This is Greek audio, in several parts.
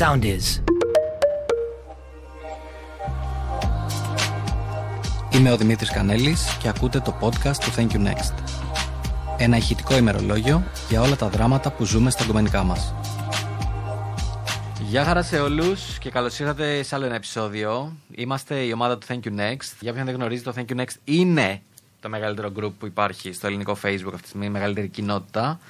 sound is. Είμαι ο Δημήτρης Κανέλης και ακούτε το podcast του Thank You Next. Ένα ηχητικό ημερολόγιο για όλα τα δράματα που ζούμε στα κομμενικά μας. Γεια χαρά σε όλους και καλώς ήρθατε σε άλλο ένα επεισόδιο. Είμαστε η ομάδα του Thank You Next. Για ποιον δεν γνωρίζει, το Thank You Next είναι το μεγαλύτερο group που υπάρχει στο ελληνικό Facebook αυτή τη στιγμή, η μεγαλύτερη κοινότητα.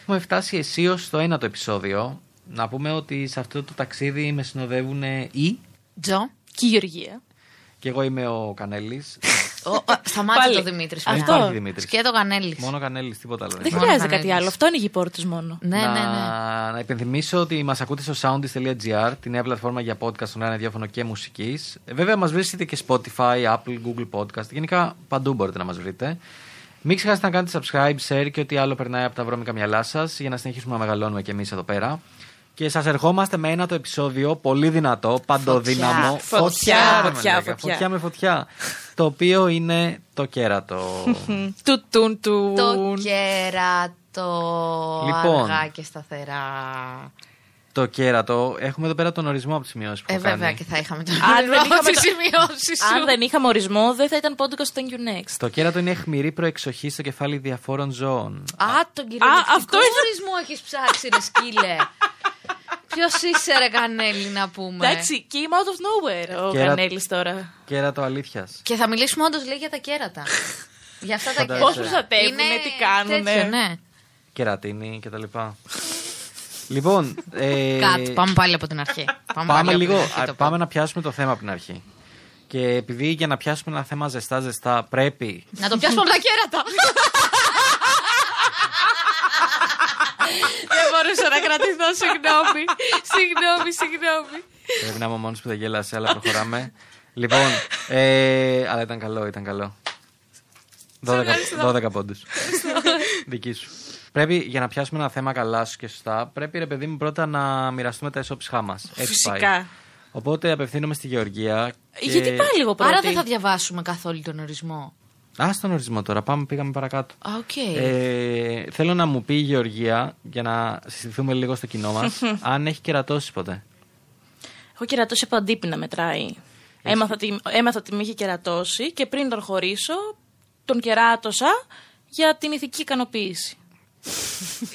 Έχουμε φτάσει αισίως στο ένατο επεισόδιο. Να πούμε ότι σε αυτό το ταξίδι με συνοδεύουν οι. Τζο. Και η Γεωργία. Και εγώ είμαι ο Κανέλης. Σταμάτησε Πάλι. το Δημήτρης. Δεν Αυτό. υπάρχει Δημήτρη. Σκέτο Κανέλης. Μόνο Κανέλης, τίποτα άλλο. Δεν Μόνο χρειάζεται Κανέλης. κάτι άλλο. Αυτό ανοίγει οι πόρτε μόνο. Ναι, να, ναι, ναι. να υπενθυμίσω ότι μας ακούτε στο soundist.gr, τη νέα πλατφόρμα για podcast στον ραδιόφωνο και μουσικής. Βέβαια, μας βρίσκεται και Spotify, Apple, Google Podcast. Γενικά, παντού μπορείτε να μας βρείτε. Μην ξεχάσετε να κάνετε subscribe, share και ό,τι άλλο περνάει από τα βρώμικα μυαλά σας για να συνεχίσουμε να μεγαλώνουμε κι εμείς εδώ πέρα. Και σας ερχόμαστε με ένα το επεισόδιο πολύ δυνατό, παντοδύναμο. Φωτιά, ρε φωτιά, μαλάκα, φωτιά. φωτιά με φωτιά. το οποίο είναι το κέρατο. Του τουν του. Το κέρατο. Λοιπόν. Αργά και σταθερά. το κέρατο. Έχουμε εδώ πέρα τον ορισμό από τις σημειώσεις που Ε, έχω βέβαια κάνει. και θα είχαμε το Αν δεν είχαμε τις το- σημειώσεις σου. Αν δεν είχαμε ορισμό, δεν θα ήταν podcast Thank You Next. Το κέρατο είναι αιχμηρή προεξοχή στο κεφάλι διαφόρων ζώων. Α, τον κυριολεκτικό αυτό είναι- ορισμό έχεις ψάξει ρε σκύλε. Ποιος είσαι ρε Κανέλη να πούμε; Εντάξει, came out of nowhere ο Κέρα- Κανέλης τώρα. Κέρατο αλήθειας. Και θα μιλήσουμε όντως λέει για τα κέρατα. για αυτά τα Φαντάζεσαι. κέρατα. Πώς προστατεύουνε, Είναι τι κάνουνε. τέτοιο, ναι. Κερατίνη κτλ. λοιπόν. Ε, Κάτ, πάμε πάλι από την αρχή. Πάμε, πάμε πάλι από λίγο. την αρχή α, το πάμε πω. να πιάσουμε το θέμα από την αρχή. Και επειδή για να πιάσουμε ένα θέμα ζεστά-ζεστά πρέπει. Να το πιάσουμε από τα κέρατα. Δεν μπορούσα να κρατηθώ, συγγνώμη. Συγγνώμη, συγγνώμη. πρέπει να είμαι ο μόνος που δεν γέλασε, αλλά προχωράμε. λοιπόν. Ε, αλλά ήταν καλό, ήταν καλό. 12, 12 πόντους. Δική σου. Πρέπει για να πιάσουμε ένα θέμα καλά σου και σωστά, πρέπει ρε παιδί μου πρώτα να μοιραστούμε τα εσώψυχά μας. Φυσικά. Οπότε απευθύνομαι στη Γεωργία. και- Γιατί πάλι εγώ πρώτη; Άρα δεν θα διαβάσουμε καθόλου τον ορισμό. Α τον ορισμό τώρα, πάμε, πήγαμε παρακάτω. Α, οκ. Ε, θέλω να μου πει η Γεωργία, για να συστηθούμε λίγο στο κοινό μας, αν έχει κερατώσει ποτέ. Έχω κερατώσει από αντίποινα μετράει. Έμαθα ότι, έμαθα ότι με είχε κερατώσει και πριν τον χωρίσω, τον κεράτωσα για την ηθική ικανοποίηση.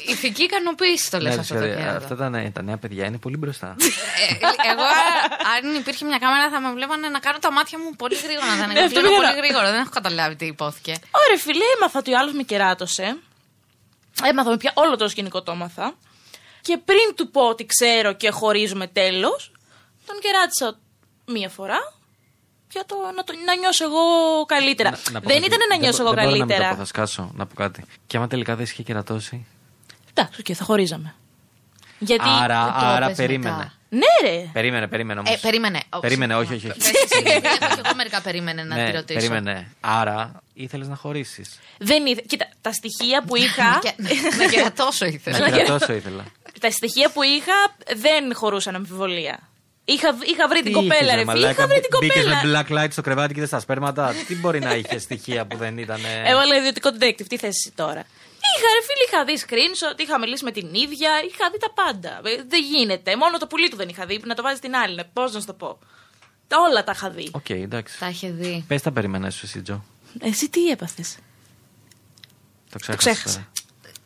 Ηθική ικανοποίηση το λες Ναι, αυτό το ξέρετε, κέρατο. αυτά τα, νέα- τα νέα παιδιά είναι πολύ μπροστά. Ε, εγώ, αν υπήρχε μια κάμερα, θα με βλέπανε να κάνω τα μάτια μου πολύ γρήγορα. Να τα Ναι, αυτό ανεγκλίνω πήγα πολύ να- γρήγορα. Δεν έχω καταλάβει τι υπόθηκε. Ωραία, φίλε, έμαθα ότι ο άλλος με κεράτωσε. Έμαθα με πια όλο το σκηνικό το έμαθα. Και πριν του πω ότι ξέρω και χωρίζουμε τέλος, τον κεράτησα μία φορά για το, να, το, να νιώσω εγώ καλύτερα. Να πω δεν κάτι. ήταν να Δεν νιώσω μπο- εγώ δεν μπορώ να μην το καλύτερα. πω, θα σκάσω να πω κάτι. Και άμα τελικά δεν είχε κερατώσει; Εντάξει, και θα χωρίζαμε. Γιατί. άρα, το άρα πες περίμενε. μετά. Ναι, ρε. Περίμενε, περίμενε όμως. Ε, περίμενε. Ω, Περίμενε, όχι, συγγνώμη. όχι, όχι. Πες εσύ, γιατί έχω και εγώ μερικά περίμενε να τη ναι, ρωτήσω. περίμενε. Άρα ήθελες να χωρίσεις. Δεν ήθε... Κοίτα, τα στοιχεία που είχα. Και- Να κερατώσω ήθελα. να κερατώσω ήθελα. τα στοιχεία που είχα δεν χωρούσαν αμφιβολία. Είχα, είχα βρει την Τι κοπέλα, είχες, ρε φίλε. μαλάκα, Είχα βρει την μπήκες κοπέλα. με black light στο κρεβάτι και είδες τα σπέρματα. Τι μπορεί να είχε στοιχεία που δεν ήταν. ε, Εγώ λέω ιδιωτικό detective, τι θες εσύ τώρα; Είχα ρε φίλε, είχα δει screenshot, είχα μιλήσει με την ίδια, είχα δει τα πάντα. Ε, Δεν γίνεται. Μόνο το πουλί του δεν είχα δει, που να το βάζει την άλλη. Πώς να σου το πω. Τα όλα τα είχα δει. Οκ, εντάξει. Τα είχε δει. Πες τα περίμενες σου, εσύ, Τζο. Εσύ τι έπαθες; Το ξέχασα. ξέχασα.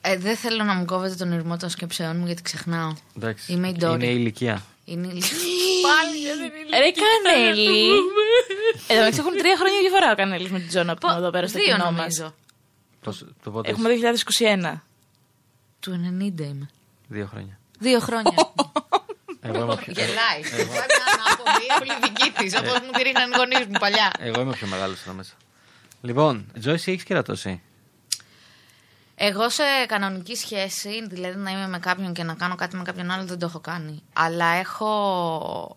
Ε, δεν θέλω να μου κόβετε τον ειρμό των σκέψεών μου γιατί ξεχνάω. Εντάξει. Είμαι η Ντόρι. Είναι η ηλικία. Είναι η- Πάλι δεν είναι Ρε Κανέλη. Εδώ μεταξύ έχουν τρία χρόνια διαφορά ο Κανέλης με την Τζόνα που είναι εδώ πέρα στο Δύο κοινό μας. νομίζω. Πώς- το πότε Έχουμε 2021. Του 90 είμαι. Δύο χρόνια. Δύο χρόνια. Εγώ είμαι πιο, Γελάει. Πρέπει να ανάπομπη, όλη δική της, όπως μου τη ρίχναν οι γονείς μου παλιά. εγώ είμαι πιο μεγάλος εδώ μέσα. Λοιπόν, Τζο, εσύ έχεις κερατώσει. Εγώ σε κανονική σχέση, δηλαδή να είμαι με κάποιον και να κάνω κάτι με κάποιον άλλο, δεν το έχω κάνει. Αλλά έχω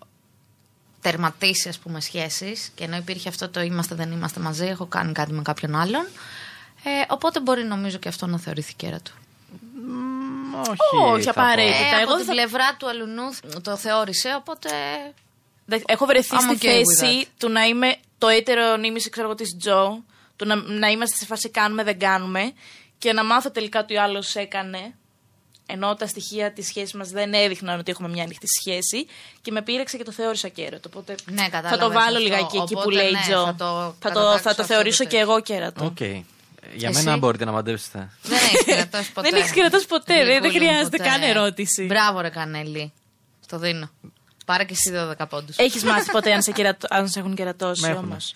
τερματίσει, ας πούμε, σχέσεις και ενώ υπήρχε αυτό το είμαστε, δεν είμαστε μαζί, έχω κάνει κάτι με κάποιον άλλον. Ε, οπότε μπορεί νομίζω και αυτό να θεωρηθεί κέρα του. Όχι. Όχι, θα πω. απαραίτητα. Ε, εγώ από δεν την θα- πλευρά του αλουνού το θεώρησε, οπότε. Δε- Έχω βρεθεί I'm στη okay with θέση του να είμαι το έτερο νήμιση, ξέρω εγώ, της Τζο. Του να, να είμαστε σε φάση κάνουμε, δεν κάνουμε. Και να μάθω τελικά ότι ο άλλος έκανε. Ενώ τα στοιχεία της σχέσης μας δεν έδειχναν ότι έχουμε μια ανοιχτή σχέση και με πείραξε και το θεώρησα κέρατο. Οπότε Ναι, θα κατάλαβες το βάλω αυτό. λιγάκι εκεί που Οπότε, λέει ναι, Τζο. θα το θα, το, κατατάξω θα το αυτό θεωρήσω που και εγώ κέρατο. Οκ. Για Εσύ; μένα μπορείτε να μαντέψετε. Δεν έχεις κερατώσει ποτέ. Δεν έχεις κερατώσει ποτέ, δεν- δεν Γλυκούλη μου, χρειάζεται ποτέ. καν ερώτηση. Μπράβο, ρε Κανέλη. Στο δίνω. Πάρε και εσύ 12 πόντους. Έχεις μάθει ποτέ αν σε, κερατο... αν σε έχουν κερατώσει Με έχουνε. όμως;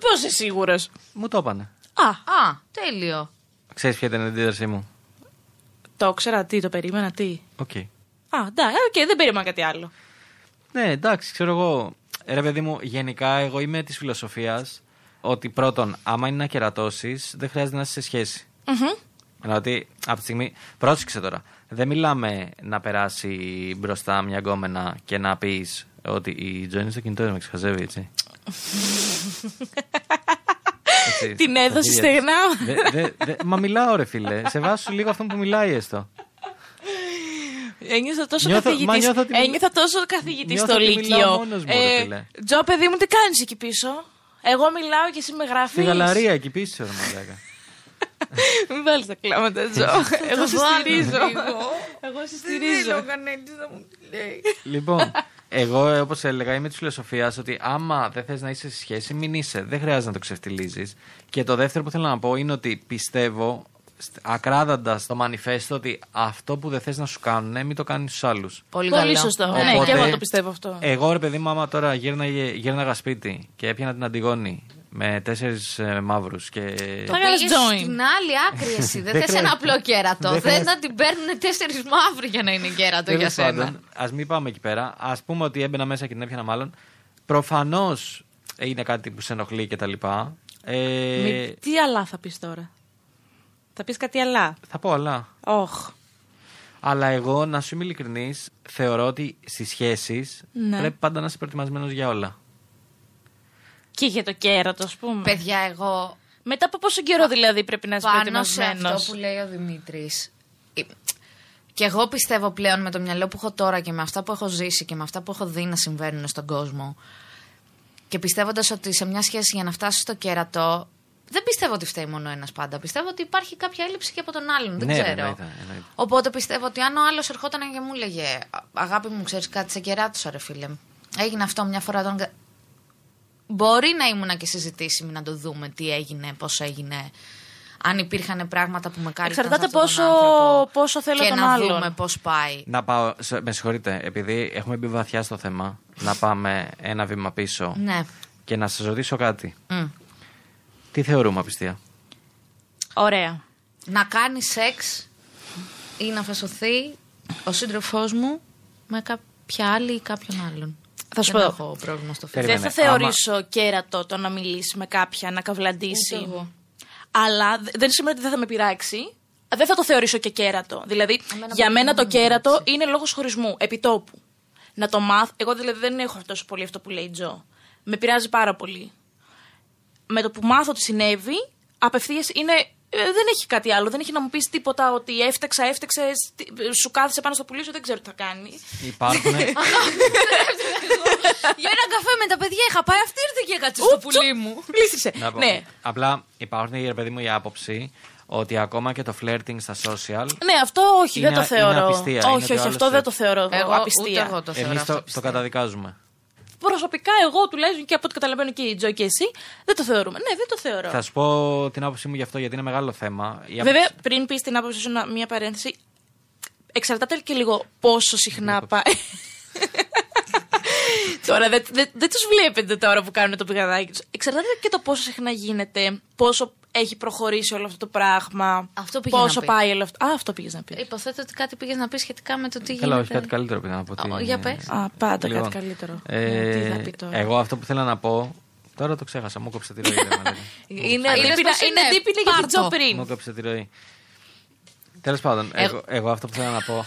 Πώς είσαι σίγουρος; Μου το είπανε. Α, Α, τέλειο. Ξέρεις ποια ήταν η αντίδρασή μου; το ήξερα τι, το περίμενα τι. Οκ. Α, εντάξει, οκ, δεν περίμενα κάτι άλλο. Ναι, εντάξει, ξέρω εγώ. Ρε παιδί μου, γενικά εγώ είμαι της φιλοσοφίας ότι πρώτον, άμα είναι να κερατώσεις, δεν χρειάζεται να είσαι σε σχέση. Μμμ. Δηλαδή, από τη στιγμή. Πρόσεξε τώρα. Δεν μιλάμε να περάσει μπροστά μια γκόμενα και να πεις ότι η Τζόνι στο κινητό με ξεχαζεύει, έτσι. Έτσι, Την στα έδωσε χέρια της. στεγνά. Δε- δε- δε- Μα μιλάω, ρε φίλε. Σε βάσου λίγο αυτόν που μιλάει έστω. Ένιωθα τόσο Νιώθω- μα καθηγητής. νιώθω ότι μιλ- Ένιωθα τόσο καθηγητής Νιώθω στο ότι Λύκειο. μιλάω μόνος μου, ρε φίλε. Τζο, παιδί μου, τι κάνεις εκεί πίσω; Εγώ μιλάω και εσύ με γράφεις. Στη γαλαρία εκεί πίσω, ρε μαλάκα. Μην βάλεις τα κλάματα, Τζο. Εγώ σε βάλω στηρίζω. λίγο. Εγώ σε στηρίζω. Λοιπόν, εγώ όπως έλεγα είμαι της φιλοσοφίας ότι άμα δεν θες να είσαι σε σχέση, μην είσαι. Δεν χρειάζεται να το ξεφτιλίζει. Και το δεύτερο που θέλω να πω είναι ότι πιστεύω ακράδαντας στο μανιφέστο ότι αυτό που δεν θες να σου κάνουν, μην το κάνεις στους άλλους. Πολύ, Πολύ καλό. σωστό. Ναι. Ναι, Οπότε- και εγώ το πιστεύω αυτό. Εγώ ρε παιδί μου, άμα τώρα γύρναγε, γύρναγα σπίτι και έπιανα την Αντιγόνη με τέσσερις ε, μαύρους και. Το Θα κάνεις πήγες join. στην άλλη άκρη εσύ. Δεν Δεν θες ένα χρειάζεται. απλό κέρατο. Δεν Δεν χρειάζεται. να την παίρνουν τέσσερις μαύροι για να είναι κέρατο για σένα. Α μην πάμε εκεί πέρα. Α πούμε ότι έμπαινα μέσα και την έπιανα μάλλον. Προφανώς είναι κάτι που σε ενοχλεί κτλ. Ε, Μη- Τι αλλά θα πεις τώρα; Θα πεις κάτι αλλά. Θα πω αλλά. Όχ. Αλλά εγώ, να σου είμαι ειλικρινής, θεωρώ ότι στις σχέσεις Ναι. πρέπει πάντα να είσαι προετοιμασμένος για όλα. Και για το κέρατο, ας πούμε. Παιδιά, εγώ Μετά από πόσο καιρό δηλαδή πρέπει να είσαι πάνω σε προετοιμασμένο. αυτό που λέει ο Δημήτρης. Και εγώ πιστεύω πλέον με το μυαλό που έχω τώρα και με αυτά που έχω ζήσει και με αυτά που έχω δει να συμβαίνουν στον κόσμο. Και πιστεύοντας ότι σε μια σχέση για να φτάσεις στο κέρατο. Δεν πιστεύω ότι φταίει μόνο ένας πάντα. Πιστεύω ότι υπάρχει κάποια έλλειψη και από τον άλλον. Δεν Ναι, ρε, ξέρω. εννοείται, εννοείται. Οπότε πιστεύω ότι αν ο άλλος ερχόταν και μου έλεγε Αγάπη μου, ξέρεις κάτι, σε κεράτωσα, ρε φίλε. Έγινε αυτό μια φορά. Τον... κα-» Μπορεί να ήμουνα και συζητήσιμη να το δούμε τι έγινε, πώς έγινε. Αν υπήρχαν πράγματα που με κάλυπταν. Εξαρτάται σε αυτόν τον πόσο- άνθρωπο πόσο θέλω και τον να άλλον. δούμε πώς πάει. Να πάω. σε- Με συγχωρείτε, επειδή έχουμε μπει βαθιά στο θέμα, να πάμε ένα βήμα πίσω Ναι. και να σας ρωτήσω κάτι. Μμ. Τι θεωρούμε απιστία. Ωραία. Να κάνει σεξ ή να φασωθεί ο σύντροφός μου με κάποια άλλη ή κάποιον άλλον. Θα σου Δεν πω. έχω πρόβλημα στο φίλο. Περίμενε. Δεν θα θεωρήσω κέρατο το να μιλήσεις με κάποια, να καυλαντήσει. Ούτε εγώ. Αλλά δε- δεν σημαίνει ότι δεν θα με πειράξει. Δεν θα το θεωρήσω και κέρατο. Δηλαδή, Εμένα για μπορεί μένα να το μην κέρατο πειράξει. είναι λόγος χωρισμού, επιτόπου. Να το μάθω. Εγώ δηλαδή δεν έχω τόσο πολύ αυτό που λέει η Τζο. Με πειράζει πάρα πολύ. Με το που μάθω τι συνέβη, απευθείας είναι. Ε, δεν έχει κάτι άλλο. Δεν έχει να μου πεις τίποτα ότι έφταξα, έφταξε, σου κάθισε πάνω στο πουλί σου, δεν ξέρω τι θα κάνει. Υπάρχουν. Για ένα καφέ με τα παιδιά είχα πάει, αυτή ήρθε και έκατσε στο πουλί μου. Πλήστησε. Να πω. Ναι. Απλά υπάρχουν, ρε παιδί μου, η άποψη ότι ακόμα και το flirting στα social. Ναι, αυτό όχι, Είναι- δεν το είναι θεωρώ. απιστία, είναι όχι, ότι ο όχι, άλλος αυτό θε- δεν το θεωρώ Εγώ απιστία. ούτε εγώ το θεωρώ Εμείς αυτό το, το πιστεύω. καταδικάζουμε. Προσωπικά, εγώ τουλάχιστον και από ό,τι καταλαβαίνω και η Τζο και εσύ, δεν το θεωρούμε. Ναι, δεν το θεωρώ. Θα σου πω την άποψή μου γι' αυτό γιατί είναι μεγάλο θέμα. Η Βέβαια, άποψη- πριν πεις την άποψή σου, να- μία παρένθεση. Εξαρτάται και λίγο πόσο συχνά πάει. τώρα δεν δεν δεν τους βλέπετε τώρα που κάνουν το πηγαδάκι τους. Εξαρτάται και το πόσο συχνά γίνεται, πόσο έχει προχωρήσει όλο αυτό το πράγμα. Αυτό πήγες να Πόσο πεις. πάει όλο αυτό. Α, αυτό πήγες να πεις. Υποθέτω ότι κάτι πήγες να πεις σχετικά με το τι Καλά, όχι γίνεται. κάτι καλύτερο πήγα να πω. τι- Ω, για πες. Α, πάντα Λοιπόν, κάτι καλύτερο. ε, Ναι, τι θα πει τώρα. εγώ αυτό που θέλω να πω. Τώρα το ξέχασα, μου κόψε τη ροή. ρε μαλάκα. Είναι Είδες αντίπεινα πώς είναι είναι, αντίπεινα για την πάρ' το. Τζο πριν. Μου κόψε τη ροή. Τέλος πάντων, Ε- εγώ, εγώ αυτό που θέλω να πω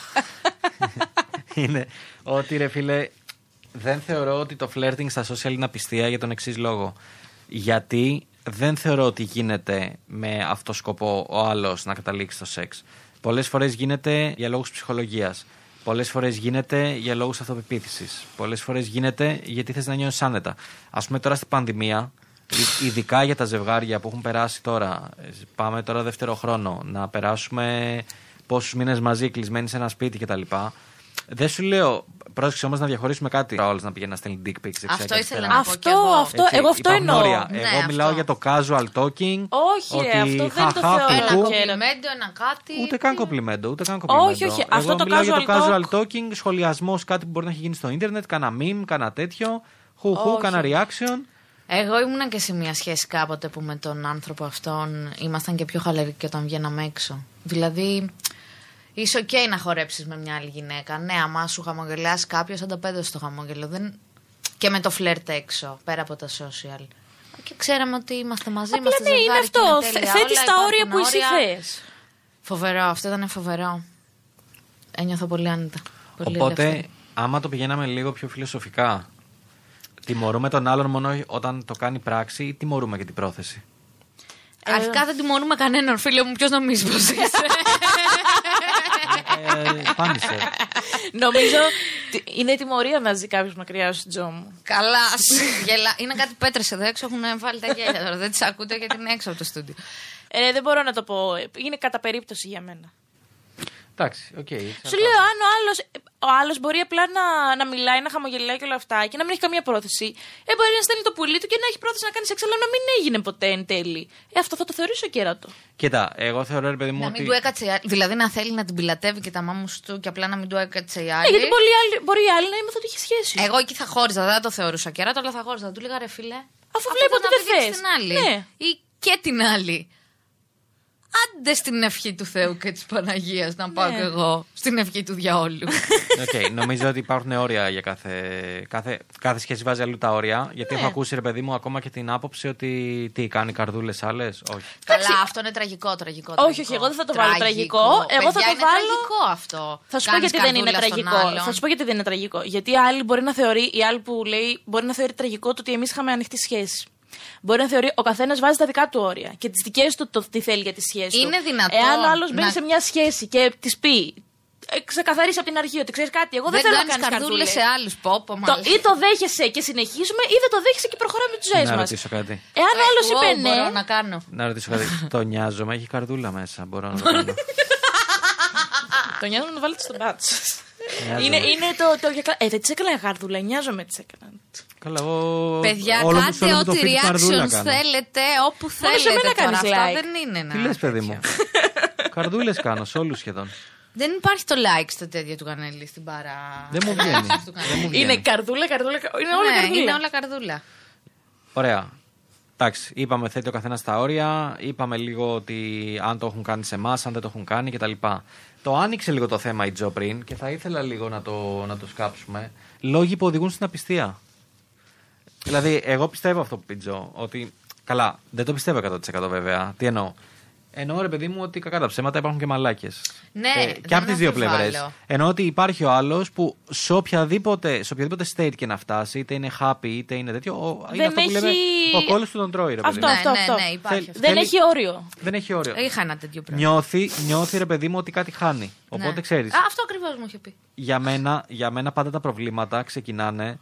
είναι ότι ρε φίλε, δεν θεωρώ ότι το flirting στα social είναι απιστία για τον εξής λόγο. Γιατί δεν θεωρώ ότι γίνεται με αυτό σκοπό ο άλλος να καταλήξει στο σεξ. Πολλές φορές γίνεται για λόγους ψυχολογίας. Πολλές φορές γίνεται για λόγους αυτοπεποίθησης. Πολλές φορές γίνεται γιατί θες να νιώσεις άνετα. Α πούμε τώρα στην πανδημία, ει- ειδικά για τα ζευγάρια που έχουν περάσει τώρα, ε, πάμε τώρα δεύτερο χρόνο, να περάσουμε πόσους μήνες μαζί, κλεισμένοι σε ένα σπίτι κτλ. Δεν σου λέω, πρόσεξε όμως να διαχωρίσουμε κάτι. Όλο να πηγαίνει να στέλνει dick pics. δεξιά Αυτό και ήθελα αριστερά. να πω κι Αυτό, εγώ. αυτό, Έτσι, εγώ αυτό υπάρχουν εννοώ. όρια. Ναι, Εγώ αυτό. μιλάω για το casual talking. Όχι, ρε, ότι αυτό δεν το χαχά, θεωρώ. Ένα κουκού. κέρατο. κομπλιμέντο, ένα κάτι. Ούτε τι- καν κομπλιμέντο, ούτε καν κομπλιμέντο. Όχι, όχι, Εγώ αυτό το μιλάω για το casual casual talk. talking, σχολιασμός, κάτι που μπορεί να έχει γίνει στο ίντερνετ, κάνα meme, κάνα τέτοιο. Χου, χου, Όχι. κάνα reaction. Εγώ ήμουν και σε μια σχέση κάποτε που με τον άνθρωπο αυτόν ήμασταν και πιο χαλαροί και όταν βγαίναμε έξω. Δηλαδή, είσαι οκ να χορέψεις με μια άλλη γυναίκα. Ναι, άμα σου χαμογελάσει κάποιος, ανταπέδωσε στο χαμόγελο. Δεν... Και με το φλερτ έξω, πέρα από τα social. Και ξέραμε ότι είμαστε μαζί, Απλά είμαστε ναι, είναι ζευγάρι και αυτό. τέλεια. Θέτεις Όλα τα όρια υπάρχουν που εσύ όρια. θες. Φοβερό, αυτό ήταν φοβερό. Ένιωθω πολύ άνετα. Πολύ Οπότε, ελεύθερη. άμα το πηγαίναμε λίγο πιο φιλοσοφικά, τιμωρούμε τον άλλον μόνο όταν το κάνει πράξη ή τιμωρούμε και την πρόθεση; Αρχικά δεν τιμωρούμε κανέναν, φίλε μου. Ποιος νομίζεις πως είσαι. ε, απάντησε. Νομίζω ότι είναι τιμωρία να ζει κάποιος μακριά σου, Τζο μου. Καλά, σου γελά. Είναι κάτι πέτρε εδώ έξω, έχουν βάλει τα γέλια τώρα. Δεν τις ακούτε γιατί είναι έξω από το στούντιο. Ε, δεν μπορώ να το πω. Είναι κατά περίπτωση για μένα. Εντάξει, οκ. Σου λέω, αν ο άλλος ο άλλος μπορεί απλά να, να μιλάει, να χαμογελάει και όλα αυτά και να μην έχει καμία πρόθεση, ε, μπορεί να στέλνει το πουλί του και να έχει πρόθεση να κάνει σεξ, αλλά να μην έγινε ποτέ εν τέλει. Ε, αυτό θα το θεωρήσω κέρατο. Κοίτα, εγώ θεωρώ, ρε παιδί μου, Να ότι. μην του έκατσε η άλλη. Δηλαδή να θέλει να την πιλατεύει και τα μάμου του και απλά να μην του έκατσε η άλλη. Ναι, γιατί μπορεί, άλλη, μπορεί η άλλη να ήμουν ότι είχε σχέση. Εγώ εκεί θα χώριζα, δεν θα το θεωρούσα κέρατο, αλλά θα χώριζα. Θα του λέγα ρε φίλε. Αφού αυτό βλέπω να ότι δεν πηγαίνεις θες. Στην άλλη. Ναι. Ή και την άλλη. Άντε στην ευχή του Θεού και της Παναγίας να πάω Ναι. κι εγώ στην ευχή του διαόλου. Οκ, νομίζω ότι υπάρχουν όρια για κάθε, κάθε, κάθε σχέση βάζει αλλού τα όρια. Γιατί Ναι. έχω ακούσει, ρε παιδί μου, ακόμα και την άποψη ότι τι κάνει καρδούλες άλλες; Όχι. Καλά, αυτό είναι τραγικό, τραγικό. Όχι, τραγικό. όχι, εγώ δεν θα το βάλω τραγικό. Εγώ θα Παιδιά, το είναι βάλω- τραγικό αυτό. Θα σου πω Κάνεις γιατί δεν είναι καρδούλα στον τραγικό. άλλον. Θα σου πω γιατί δεν είναι τραγικό. Γιατί η άλλη μπορεί να θεωρεί, η άλλη που λέει, μπορεί να θεωρεί τραγικό το ότι εμείς είχαμε ανοιχτή σχέση. Μπορεί να θεωρεί ο καθένας βάζει τα δικά του όρια και τις δικές του το τι θέλει για τη σχέση του. Είναι δυνατόν Εάν ο άλλο να- μπαίνει σε μια σχέση και της πει, ε, ξεκαθαρίσει από την αρχή ότι ξέρεις κάτι, εγώ δεν, δεν θέλω να κάνεις κάνεις καρδούλες καρδούλες. σε άλλους. Πόπο, Το, ή το δέχεσαι και συνεχίζουμε, ή δεν το δέχεσαι και προχωράμε τι ζωέ Να μας. ρωτήσω κάτι. Εάν ο άλλος είπε ναι. Μπορώ να κάνω. Να ρωτήσω κάτι. το νοιάζομαι, έχει καρδούλα μέσα. Μπορώ να το κάνω. Το νοιάζομαι να βάλετε στον μπάτσο. Νοιάζομαι. είναι, είναι το. το για... Ε, δεν τι έκανα γάρδουλα, νοιάζομαι τι έκαναν. Καλά, εγώ. Παιδιά, όλο μου- σε όλο κάντε μου το ό,τι feed καρδούλα reactions κάνω. θέλετε, όπου Μόνο σε θέλετε. μένα τώρα. κάνεις Αυτά like. δεν είναι ένα. Τι λες, παιδί μου; τέτοιο. Καρδούλες κάνω σε όλους σχεδόν. Δεν υπάρχει το like στο τέτοιο του κανέλη στην παρά. Δεν μου βγαίνει. Του Δεν μου κανέλη. βγαίνει. Είναι καρδούλα, καρδούλα. Είναι όλα Ναι, καρδούλα. είναι όλα καρδούλα. Ωραία. Εντάξει, είπαμε θέτει ο καθένας τα όρια. Είπαμε λίγο ότι αν το έχουν κάνει σε εμάς, αν δεν το έχουν κάνει κτλ. Το άνοιξε λίγο το θέμα η Τζο πριν και θα ήθελα λίγο να το, να το σκάψουμε. Λόγοι που οδηγούν στην απιστία. Δηλαδή, εγώ πιστεύω αυτό που πει η Τζο. Ότι. Καλά, δεν το πιστεύω 100% βέβαια. Τι εννοώ; Εννοώ, ρε παιδί μου, ότι κακά τα ψέματα υπάρχουν και μαλάκες. Ναι, και δεν από τις δύο αμφιβάλλω. πλευρές. Εννοώ ότι υπάρχει ο άλλος που σε, οποιαδήποτε, σε οποιοδήποτε state και να φτάσει, είτε είναι happy είτε είναι τέτοιο. Ο, είναι Δεν αυτό που λέμε. έχει- Ο κόλλος του τον τρώει, ρε παιδί Αυτό, μου. ναι, αυτό, ναι, αυτό. ναι, υπάρχει Θέλ- αυτό. Δεν θέλει- έχει όριο. Δεν έχει όριο. Είχα ένα τέτοιο πράγμα. Νιώθει, νιώθει, ρε παιδί μου, ότι κάτι χάνει. Οπότε Ναι. ξέρεις. Α, αυτό ακριβώς μου είχε πει. Για μένα, για μένα πάντα τα προβλήματα ξεκινάνε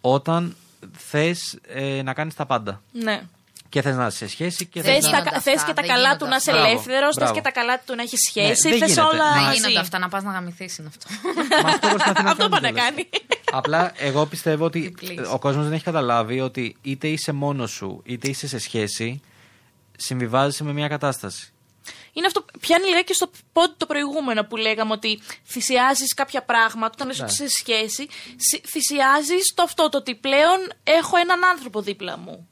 όταν θες να κάνεις τα πάντα. Ναι. Και θες να είσαι σε σχέση και Δεν θες Θες, να. γίνονται τα, αυτά, θες και τα δεν καλά γίνονται του να είσαι αυτά. ελεύθερος, θες Μπράβο. και τα καλά του να έχεις Ναι, σχέση, δεν θες γίνεται. όλα. Δεν Δεν μαζί. γίνονται αυτά να πας να γαμηθείς είναι αυτό. Μα αυτό προσπαθεί να Αυτό κάνει πάει να κιόλας. κάνει. Απλά εγώ πιστεύω ότι Please. ο κόσμος δεν έχει καταλάβει ότι είτε είσαι μόνος σου είτε είσαι σε σχέση, συμβιβάζεσαι με μια κατάσταση. Είναι αυτό. Πιάνει λιγάκι στο πόντ το προηγούμενο που λέγαμε ότι θυσιάζεις κάποια πράγματα όταν είσαι Ναι. σε σχέση. Θυσιάζεις το αυτό το ότι πλέον έχω έναν άνθρωπο δίπλα μου.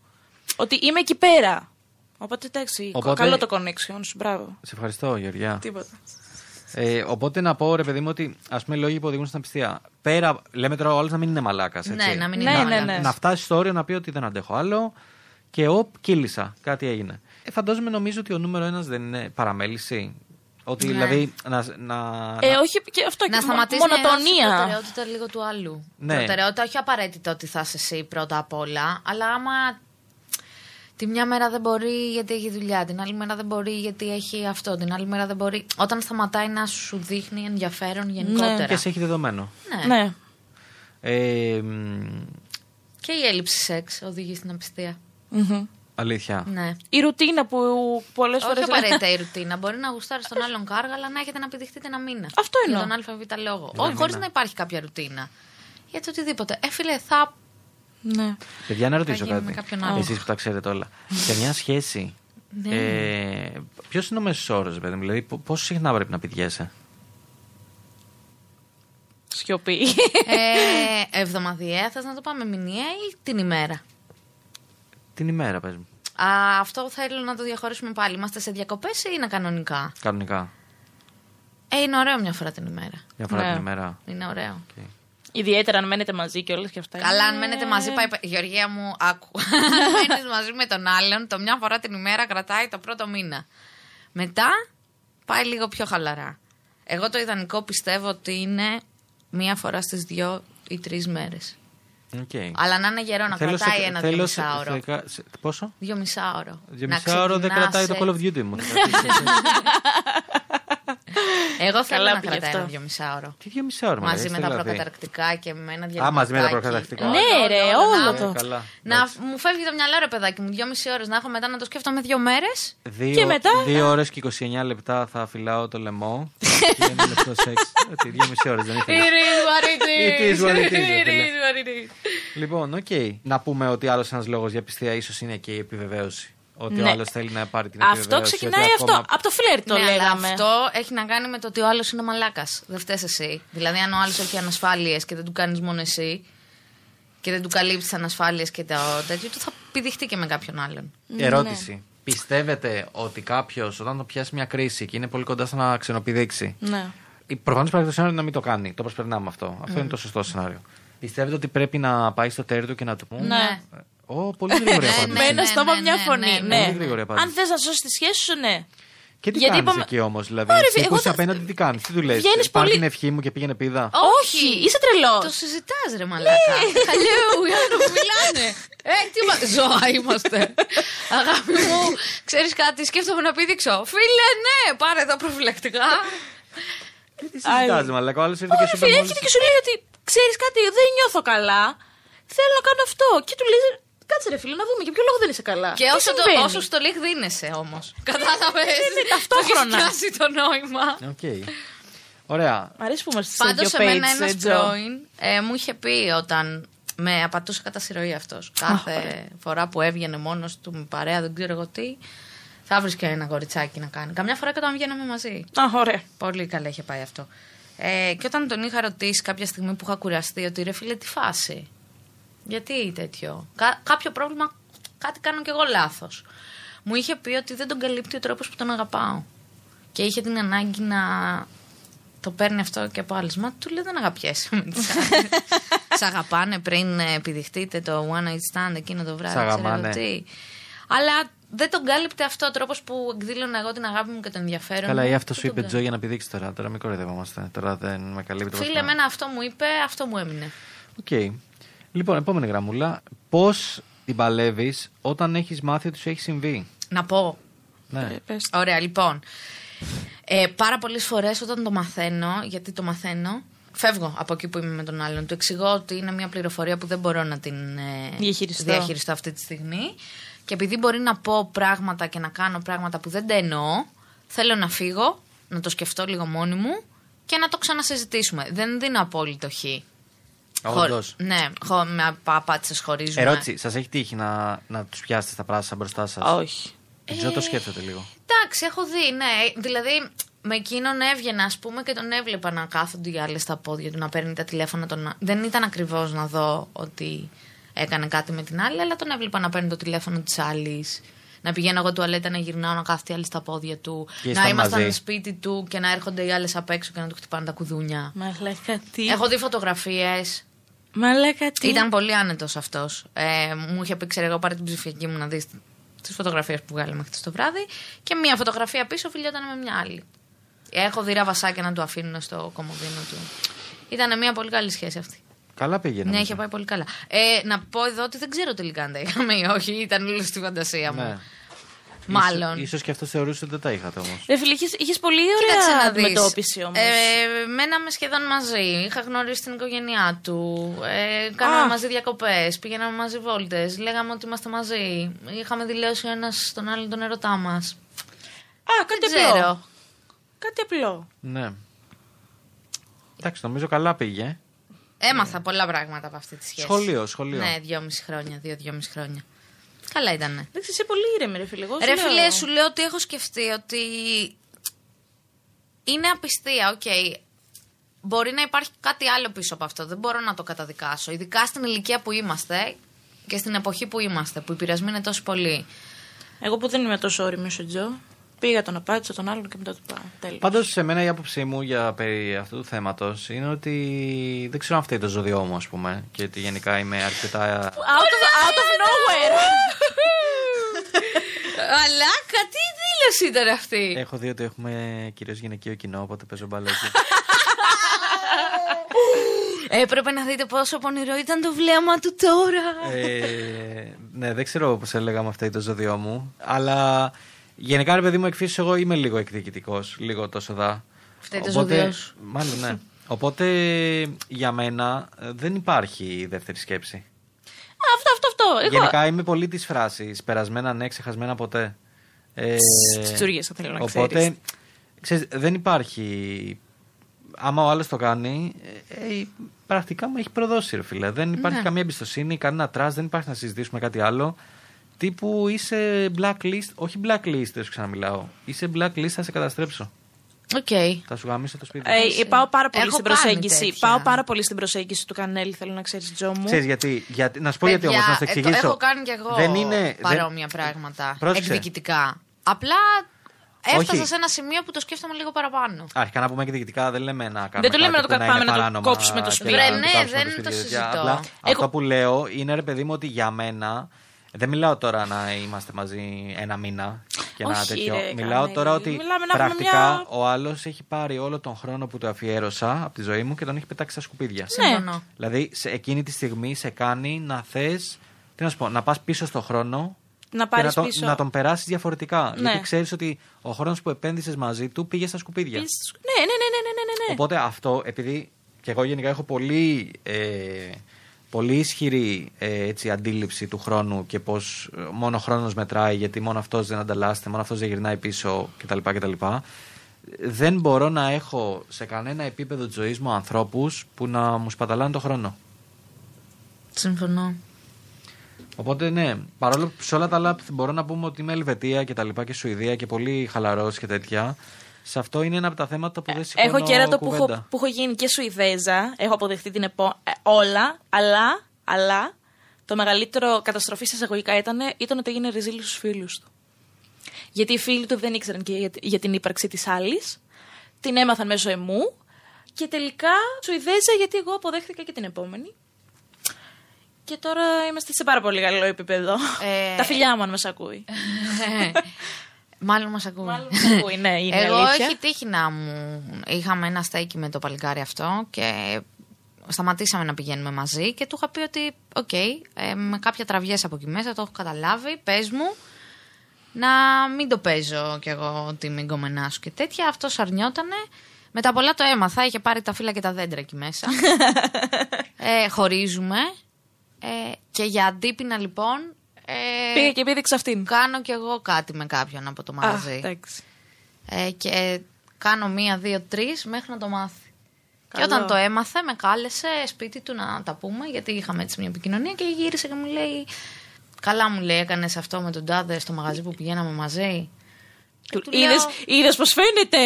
Ότι είμαι εκεί πέρα. Οπότε εντάξει, Οπότε- καλό το connection σου, μπράβο. Σε ευχαριστώ, Γεωργιά. Τίποτα. Ε, οπότε να πω, ρε παιδί μου, ότι ας πούμε λόγοι που οδηγούν στην απιστία. Πέρα, λέμε τώρα ο άλλος να μην είναι μαλάκας. Ναι, να μην Ναι, είναι ναι, μαλάκας. ναι. Να φτάσει στο όριο να πει ότι δεν αντέχω άλλο και οπ, κύλησα. Κάτι έγινε. Ε, φαντάζομαι νομίζω ότι ο νούμερο ένας δεν είναι παραμέληση. Ότι Ναι. δηλαδή να. να Ε, να- όχι, και αυτό Να και σταματήσει να είναι η μονοτονία. προτεραιότητα λίγο του άλλου. Ναι. Προτεραιότητα όχι απαραίτητα ότι θα είσαι εσύ πρώτα απ' όλα, αλλά άμα τη μια μέρα δεν μπορεί γιατί έχει δουλειά, την άλλη μέρα δεν μπορεί γιατί έχει αυτό, την άλλη μέρα δεν μπορεί. Όταν σταματάει να σου δείχνει ενδιαφέρον γενικότερα. και σε έχει δεδομένο. Ναι. Ναι. Ε, μ, Και η έλλειψη σεξ οδηγεί στην απιστία. Μμμ. Αλήθεια. Ναι. Η ρουτίνα που πολλές φορέ. Όχι απαραίτητα η ρουτίνα. Μπορεί να γουστάρει τον άλλον κάργα, αλλά να έχετε να πηδηχτείτε ένα μήνα. Αυτό εννοώ. Για τον ΑΒ λόγο. Όχι, χωρίς να υπάρχει κάποια ρουτίνα. Για το οτιδήποτε. Ε, φίλε, θα. Ναι. Παιδιά, να ρωτήσω γίνει με κάτι. κάποιον άλλον. Εσείς που τα ξέρετε όλα. Σε μια σχέση. Ναι. Ε, Ποιος είναι ο μέσος όρος, παιδί μου, δηλαδή πο- πόσο συχνά πρέπει να πηδιέσαι; Σιωπή. ε, εβδομαδιαία, θες να το πάμε μηνιαία ή την ημέρα; Την ημέρα, πες μου. Α, αυτό θέλω να το διαχωρίσουμε πάλι. Είμαστε σε διακοπές ή είναι κανονικά; Κανονικά. Ε, είναι ωραίο μια φορά την ημέρα. Μια φορά Ναι. την ημέρα. Είναι ωραίο. Οκ. Ιδιαίτερα αν μένετε μαζί και όλα και αυτά. Καλά, αν είναι- μένετε μαζί, πάει. Γεωργία μου, άκου. Αν μένεις μαζί με τον άλλον, το μια φορά την ημέρα κρατάει το πρώτο μήνα. Μετά πάει λίγο πιο χαλαρά. Εγώ το ιδανικό πιστεύω ότι είναι μία φορά στις δύο ή τρεις μέρες. Οκ. Αλλά να είναι γερό να Θέλω σε- κρατάει ένα θέλω δύο σε- μισάωρο. δεκα- σε- Πόσο; Δύο μισάωρο. Δύο Να μισάωρο δεν ξεκινάς κρατάει το σε- Call of Duty μου. Εγώ θέλω Καλά να πήγε κρατάει αυτό. ένα δύο μισάωρο. Τι δύο μισάωρο, Μαζί μαλάκα, με έχεις τα τρελαθεί. προκαταρκτικά και με ένα Α, διαλυματάκι. μαζί με τα προκαταρκτικά. Ναι, ρε, όλο να- το. Καλά. Να εντάξει. μου φεύγει το μυαλό, ρε παιδάκι μου, δυόμιση ώρες να έχω μετά να το σκέφτομαι δύο μέρες. Δύο, Και μετά- δύο ώρες και 29 λεπτά θα φυλάω το λαιμό. και είναι λεπτό σεξ. Έτσι, δύο μισή ώρες δεν ήθελα. It is what it is. It is what it is, ρε It φίλε. is what it is. Λοιπόν, οκ. Να πούμε ότι άλλος ένας λόγος για απιστία ίσως είναι και η επιβεβαίωση. Ότι ο Ναι. άλλος θέλει να πάρει την επιβεβαίωση. Αυτό ξεκινάει ότι αυτό. ακόμα- Από το φλερτ το ναι, αλλά λέγαμε. αυτό έχει να κάνει με το ότι ο άλλος είναι μαλάκας. Δεν φταις εσύ. Δηλαδή, αν ο άλλος έχει ανασφάλειες και δεν του κάνεις μόνο εσύ και δεν του καλύπτεις τι ανασφάλειες και το τέτοιο, του θα πηδηχτεί και με κάποιον άλλον. Ερώτηση. Πιστεύετε ότι κάποιος όταν το πιάσει μια κρίση και είναι πολύ κοντά στο να ξενοπηδήξει. Ναι. Προφανώς υπάρχει το σενάριο να μην το κάνει. Το προσπερνάμε αυτό. Αυτό είναι το σωστό σενάριο. Πιστεύετε ότι πρέπει να πάει στο τέρι του και να του πούμε. Ναι. Ω, πολύ γρήγορη Ναι, απάντηση. ναι, Με ένα ναι, στόμα ναι, μια ναι, φωνή. ναι, Ναι. Πολύ γρήγορη απάντηση. Αν θες να σώσεις τη σχέση σου, ναι. Και τι Γιατί κάνεις είπαμε- εκεί όμως, δηλαδή. Ωραία, Εσύ εγώ που είσαι θα- απέναντι, τι κάνεις, τι του λες. Βγαίνεις Πάρ πολύ- την ευχή μου και πήγαινε πίδα. Όχι, είσαι τρελός. Το συζητάς, ρε μαλάκα. Χαλιού, οι άνθρωποι μιλάνε. Ε, τι μα... Ζώα είμαστε. Αγάπη μου, ξέρεις κάτι, σκέφτομαι να πήδηξω. Φίλε, ναι, πάρε τα προφυλακτικά. Τι συζητάζει, μαλακά. Ο άλλος ήρθε και Ωραία, σου φίλε, είπε έρχεται και σου λέει ότι ξέρεις κάτι, δεν νιώθω καλά. Θέλω να κάνω αυτό. Και του λέει, κάτσε ρε φίλε, να δούμε για ποιο λόγο δεν είσαι καλά. Και Τι όσο, το, συμβαίνει; όσο στο λιχ δίνεσαι όμως. Κατάλαβες; Είναι ταυτόχρονα. Έχει πιάσει το νόημα. Οκ. Ωραία. Μ' αρέσει που είμαστε σε Πάντως, δύο εμένα pages, ένας ε, Τζο. πρώην ε, μου είχε πει όταν με απατούσε κατά συρροή αυτός. Κάθε φορά που έβγαινε μόνος του με παρέα, δεν ξέρω εγώ τι, θα 'βρισκε ένα κοριτσάκι να κάνει. Καμιά φορά και όταν βγαίναμε μαζί. Α, ωραία. Πολύ καλά είχε πάει αυτό. Ε, και όταν τον είχα ρωτήσει κάποια στιγμή που είχα κουραστεί ότι ρε φίλε, τι φάση; Γιατί τέτοιο; Κα- κάποιο πρόβλημα, κάτι κάνω κι εγώ λάθος. Μου είχε πει ότι δεν τον καλύπτει ο τρόπος που τον αγαπάω. Και είχε την ανάγκη να το παίρνει αυτό και από άλλες. Μα του λέω δεν αγαπιέσαι με τις άλλες. Σ' αγαπάνε πριν ε, επιδοθείτε στο one night stand εκείνο το βράδυ. Σ' ξέρω εγώ αγαπάνε. τι. Αλλά δεν τον κάλυπτε αυτό ο τρόπος που εκδήλωνα εγώ την αγάπη μου και το ενδιαφέρον. Καλά, μου. ή αυτό Δεν σου τον είπε κα- Τζο για να πηδήξει τώρα. Τώρα μην κοροϊδευόμαστε. Τώρα δεν με καλύπτει το Φίλε, βασικό. εμένα αυτό μου είπε, αυτό μου έμεινε. Οκ. Λοιπόν, επόμενη γραμμούλα. Πώς την παλεύεις όταν έχεις μάθει ότι σου έχει συμβεί; Να πω. Ναι. Ε, πες. Ωραία, λοιπόν. Ε, πάρα πολλές φορές όταν το μαθαίνω, γιατί το μαθαίνω, φεύγω από εκεί που είμαι με τον άλλον. Του εξηγώ ότι είναι μια πληροφορία που δεν μπορώ να την ε, Διαχειριστώ. διαχειριστώ αυτή τη στιγμή. Και επειδή μπορεί να πω πράγματα και να κάνω πράγματα που δεν τα εννοώ, θέλω να φύγω, να το σκεφτώ λίγο μόνη μου και να το ξανασυζητήσουμε. Δεν δίνω απόλυτο χ. Όντως. Ναι, χω, με απάτησες χωρίζουμε. Ερώτηση, σας έχει τύχει να, να τους πιάσετε τα πράσινα μπροστά σας; Όχι. Η Τζο το σκέφτεται λίγο. Εντάξει, έχω δει, ναι. Δηλαδή, με εκείνον έβγαινα, ας πούμε, και τον έβλεπα να κάθονται οι άλλε στα πόδια του, να παίρνει τα τηλέφωνα. Τον... Δεν ήταν ακριβώς να δω ότι έκανε κάτι με την άλλη, αλλά τον έβλεπα να παίρνει το τηλέφωνο της άλλης. Να πηγαίνω εγώ τουαλέτα να γυρνάω, να κάθεται η άλλη στα πόδια του. Και να ήσταν ήμασταν μαζί. σπίτι του και να έρχονται οι άλλες απ' έξω και να του χτυπάνε τα κουδούνια. Μαλάκα τι. Έχω δει φωτογραφίες. Μαλάκα τι. Ήταν πολύ άνετος αυτός. Ε, μου είχε πει, ξέρω εγώ, πάρε την ψηφιακή μου να δεις τις φωτογραφίες που βγάλαμε χθες το βράδυ. Και μία φωτογραφία πίσω φιλιόταν με μια άλλη. Έχω δει ραβασάκια να του αφήνουν στο κομμωδίνο του. Ήταν μια πολύ καλή σχέση αυτή. Καλά πήγαινε. Ναι, νομίζω. είχε πάει πολύ καλά. Ε, να πω εδώ ότι δεν ξέρω τελικά αν τα είχαμε ή όχι. Ήταν όλο στη φαντασία μου. Ναι. Μάλλον. Ίσως και αυτό θεωρούσε ότι δεν τα είχατε όμως. Ρε φίλε, είχες, είχες πολύ Κοίταξε ωραία να δεις. αντιμετώπιση όμως. Ε, μέναμε σχεδόν μαζί. Είχα γνωρίσει την οικογένειά του. Ε, κάναμε Α. μαζί διακοπές. Πηγαίναμε μαζί βόλτες. Λέγαμε ότι είμαστε μαζί. Είχαμε δηλώσει ο ένας τον άλλον τον έρωτά μας. Α, κάτι Δεν απλό. ξέρω. Κάτι απλό. Ναι. Εντάξει, νομίζω καλά πήγε. Έμαθα πολλά πράγματα από αυτή τη σχέση. Σχολείο, σχολείο. Ναι, δυόμιση χρόνια, δύο-δυόμιση χρόνια. Καλά ήτανε. Εντάξει, είσαι πολύ ήρεμη, ρε φίλε. Εγώ σου Ρε λέω. φίλε, σου λέω ότι έχω σκεφτεί ότι είναι απιστία, οκ. Μπορεί να υπάρχει κάτι άλλο πίσω από αυτό. Δεν μπορώ να το καταδικάσω. Ειδικά στην ηλικία που είμαστε και στην εποχή που είμαστε, που οι πειρασμοί είναι τόσο πολλοί. Εγώ που δεν είμαι τόσο όρημη όσο Τζο, πήγα τον απάντησα τον άλλον και μετά του πάω. Τέλο. Πάντως, σε μένα η άποψή μου για περί αυτού του θέματος είναι ότι δεν ξέρω αν φταίει το ζώδιό μου, ας πούμε. Και ότι γενικά είμαι αρκετά. Out of, out of nowhere! Αλλά τι δήλωση ήταν αυτή. Έχω δει ότι έχουμε κυρίως γυναικείο κοινό, οπότε παίζω μπάλα εκεί. Έπρεπε να δείτε πόσο πονηρό ήταν το βλέμμα του τώρα. ε, ναι, δεν ξέρω πώς έλεγα με αυτά το ζώδιό μου. Αλλά γενικά, ρε παιδί μου, εκφύσω εγώ είμαι λίγο εκδικητικός. Λίγο τόσο δα. Φταίει το Οπότε- ζώδιό σου. Μάλλον, ναι. Οπότε για μένα ε, δεν υπάρχει δεύτερη σκέψη. Α, αυτό, αυτό, αυτό. Εγώ. Γενικά είμαι πολύ της φράσης περασμένα ναι, ξεχασμένα ποτέ. Ε, Τσιτσούριες, θα θέλω να Οπότε, ξέρεις. ξέρεις, δεν υπάρχει. Άμα ο άλλος το κάνει, ε, ε, πρακτικά με έχει προδώσει, ρε φίλε. Δεν υπάρχει Ναι. καμία εμπιστοσύνη, κανένα trust, δεν υπάρχει να συζητήσουμε κάτι άλλο. Τύπου είσαι blacklist, όχι blacklist, δεν σου ξαναμιλάω. Είσαι blacklist, θα σε καταστρέψω. Οκ. Θα σου γαμήσω το σπίτι. Ε, πάω πάρα πολύ Έχω στην κάνει προσέγγιση. τέτοια. Πάω πάρα πολύ στην προσέγγιση του Κανέλη, θέλω να ξέρεις, Τζο μου. Ξέρεις γιατί, γιατί, να σου πω γιατί Παιδιά, όμως, να σου ε, το εξηγήσω. έχω κάνει κι εγώ δεν είναι, παρόμοια πράγματα. Πρόσεξε. Εκδικητικά. Απλά έφτασα Όχι. σε ένα σημείο που το σκέφτομαι λίγο παραπάνω. Αρχικά να πούμε εκδικητικά δεν λέμε να κάνουμε. Δεν το λέμε κάτι να το που πάμε είναι να το παράνομα κόψουμε το και σπίτι. να Βρε, το ναι, κάψουμε δεν σπίτι το και τέτοια. συζητώ. Απλά Εγώ- Αυτό που λέω είναι ρε παιδί μου ότι για μένα. Δεν μιλάω τώρα να είμαστε μαζί ένα μήνα και ένα Όχι, τέτοιο. ρε, μιλάω Κανέλη. τώρα ότι Μιλάμε να έχουμε πρακτικά μια- ο άλλος έχει πάρει όλο τον χρόνο που του αφιέρωσα από τη ζωή μου και τον έχει πετάξει στα σκουπίδια. Ναι. Συμφωνώ. Δηλαδή σε εκείνη τη στιγμή σε κάνει να θες. Τι να σου πω, να πας πίσω στο χρόνο Να και πάρεις να, τον- πίσω. να τον περάσεις διαφορετικά. Ναι. Γιατί ξέρεις ότι ο χρόνος που επένδυσες μαζί του πήγε στα σκουπίδια. Πεις- Ναι, ναι, ναι, ναι, ναι, ναι, ναι. Οπότε αυτό, επειδή και εγώ γενικά έχω πολύ, ε, πολύ ισχυρή ε, έτσι, αντίληψη του χρόνου και πώς μόνο ο χρόνος μετράει, γιατί μόνο αυτός δεν ανταλλάσσεται, μόνο αυτός δεν γυρνάει πίσω κτλ. κτλ. Δεν μπορώ να έχω σε κανένα επίπεδο της ζωής μου ανθρώπους που να μου σπαταλάνε το χρόνο. Συμφωνώ. Οπότε ναι, παρόλο που σε όλα τα άλλα μπορώ να πούμε ότι είμαι Ελβετία και τα λοιπά και Σουηδία και πολύ χαλαρός και τέτοια. Σε αυτό είναι ένα από τα θέματα που δεν σηκώνω Έχω κέρατο που έχω, κουβέντα. που έχω γίνει και Σουηδέζα. Έχω αποδεχτεί την επό... ε, όλα. Αλλά, αλλά το μεγαλύτερο καταστροφή σε εισαγωγικά ήταν, ήταν ότι έγινε ρεζίλη στους φίλους του. Γιατί οι φίλοι του δεν ήξεραν και για, για την ύπαρξη της άλλης. Την έμαθαν μέσω εμού. Και τελικά Σουηδέζα γιατί εγώ αποδέχτηκα και την επόμενη. Και τώρα είμαστε σε πάρα πολύ καλό επίπεδο. Ε, Τα φιλιά μου αν μας ακούει. Μάλλον μας ακούει. Μάλλον μας ακούει, ναι, είναι Εγώ αλήθεια. έχει τύχει να μου. Είχαμε ένα στέκι με το παλικάρι αυτό και σταματήσαμε να πηγαίνουμε μαζί και του είχα πει ότι, οκ, ε, με κάποια τραβιές από εκεί μέσα το έχω καταλάβει, πες μου, να μην το παίζω κι εγώ ότι είμαι γκομενά σου και τέτοια. Αυτό αρνιότανε. Μετά πολλά το έμαθα, είχε πάρει τα φύλλα και τα δέντρα εκεί μέσα. ε, χωρίζουμε. Ε, και για αντίπεινα λοιπόν. Ε, Πήγα και πήδηξα αυτήν. κάνω κι εγώ κάτι με κάποιον από το Α, μαγαζί. εντάξει. Ε, και κάνω μία, δύο, τρεις μέχρι να το μάθει. Καλό. Και όταν το έμαθε, με κάλεσε σπίτι του να τα πούμε, γιατί είχαμε έτσι μια επικοινωνία και γύρισε και μου λέει. Καλά μου λέει, έκανες αυτό με τον τάδε στο μαγαζί που πηγαίναμε μαζί. Και του λέω, Είδες, είδες πως φαίνεται.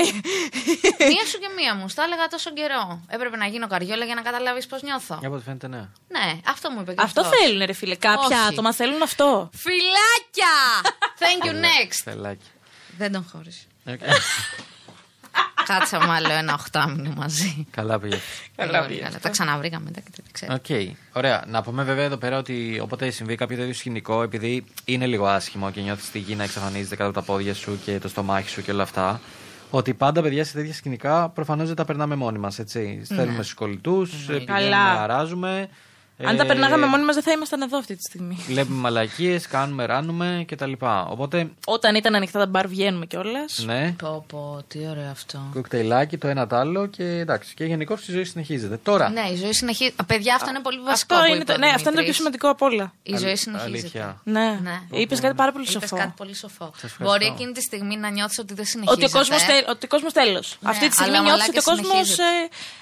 Μία σου και μία μου, στα έλεγα τόσο καιρό. Έπρεπε να γίνω καριόλα για να καταλάβεις πώς νιώθω. Για ό,τι φαίνεται, ναι. Ναι, αυτό μου είπε και αυτό αυτός. θέλουν ρε φίλε. Κάποια Όχι. άτομα θέλουν αυτό. Φιλάκια! Thank you next. Φιλάκι. Δεν τον χώρισε. Ε, Κάτσαμε άλλο ένα οχτάμηνο μαζί. Καλά πήγες. Καλά Πολύ πήγες. Τα ξαναβρήκαμε μετά και δεν ξέρω. Οκ. Ωραία. Να πούμε βέβαια εδώ πέρα ότι όποτε συμβεί κάποιο τέτοιο σκηνικό, επειδή είναι λίγο άσχημο και νιώθεις τη γη να εξαφανίζεται κάτω από τα πόδια σου και το στομάχι σου και όλα αυτά, ότι πάντα παιδιά σε τέτοια σκηνικά προφανώς δεν τα περνάμε μόνοι μας. Ναι. Στέλνουμε στους κολλητούς, πηγαίνουμε, Καλά. αράζουμε. Αν τα Ε, περνάγαμε μόνοι μας, δεν θα ήμασταν εδώ αυτή τη στιγμή. Βλέπουμε μαλακίες, κάνουμε, ράνουμε κτλ. Οπότε, Όταν ήταν ανοιχτά τα μπαρ, βγαίνουμε κιόλας. ναι, Πω, πω, τι ωραίο αυτό. κοκτέιλάκι το ένα το άλλο και εντάξει. Και γενικώ η ζωή συνεχίζεται. Τώρα. Ναι, η ζωή συνεχίζει. Παιδιά, αυτό είναι πολύ βασικό. Αυτό που είναι, είπε το, ο ναι, αυτό είναι το πιο Δημήτρης. σημαντικό απ' όλα. Η ζωή Αλ- συνεχίζεται. αλήθεια. Ναι. Ναι. Είπες κάτι πάρα πολύ Είπες σοφό. κάτι πολύ σοφό. ευχαριστώ. Μπορεί εκείνη τη στιγμή να νιώθεις ότι δεν συνεχίζεται. Ότι ο κόσμος ότι ο κόσμος τέλος. Αυτή τη στιγμή Ναι, αλλά νιώθεις ότι ο μαλάκα κόσμος συνεχίζεται.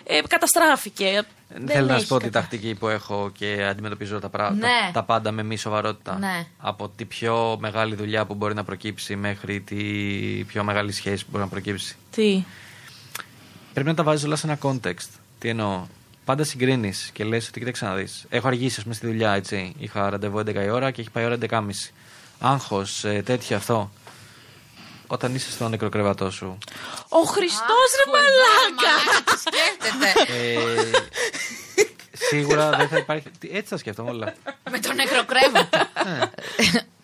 ε, ε, καταστράφηκε. Δεν Δεν θέλω να έχει σου πω τη κατα- τακτική που έχω και αντιμετωπίζω τα, πρά... Ναι. τα, τα πάντα με μη σοβαρότητα. Ναι. Από τη πιο μεγάλη δουλειά που μπορεί να προκύψει μέχρι τη πιο μεγάλη σχέση που μπορεί να προκύψει. Τι; Πρέπει να τα βάζεις όλα σε ένα context. Τι εννοώ; Πάντα συγκρίνεις και λες ότι κοίταξε να δεις. Έχω αργήσει, ας πούμε, στη δουλειά, έτσι. Είχα ραντεβού 11 η ώρα και έχει πάει ώρα 11.30. Άγχος, ε, τέτοιο αυτό. Όταν είσαι στο νεκροκρέβατό σου. Ο Χριστός ρε μαλάκα! Τι σκέφτεται. Ε, σίγουρα δεν θα υπάρχει. Τι, Έτσι τα σκέφτομαι όλα. Με τον νεκροκρέβατο. Ναι.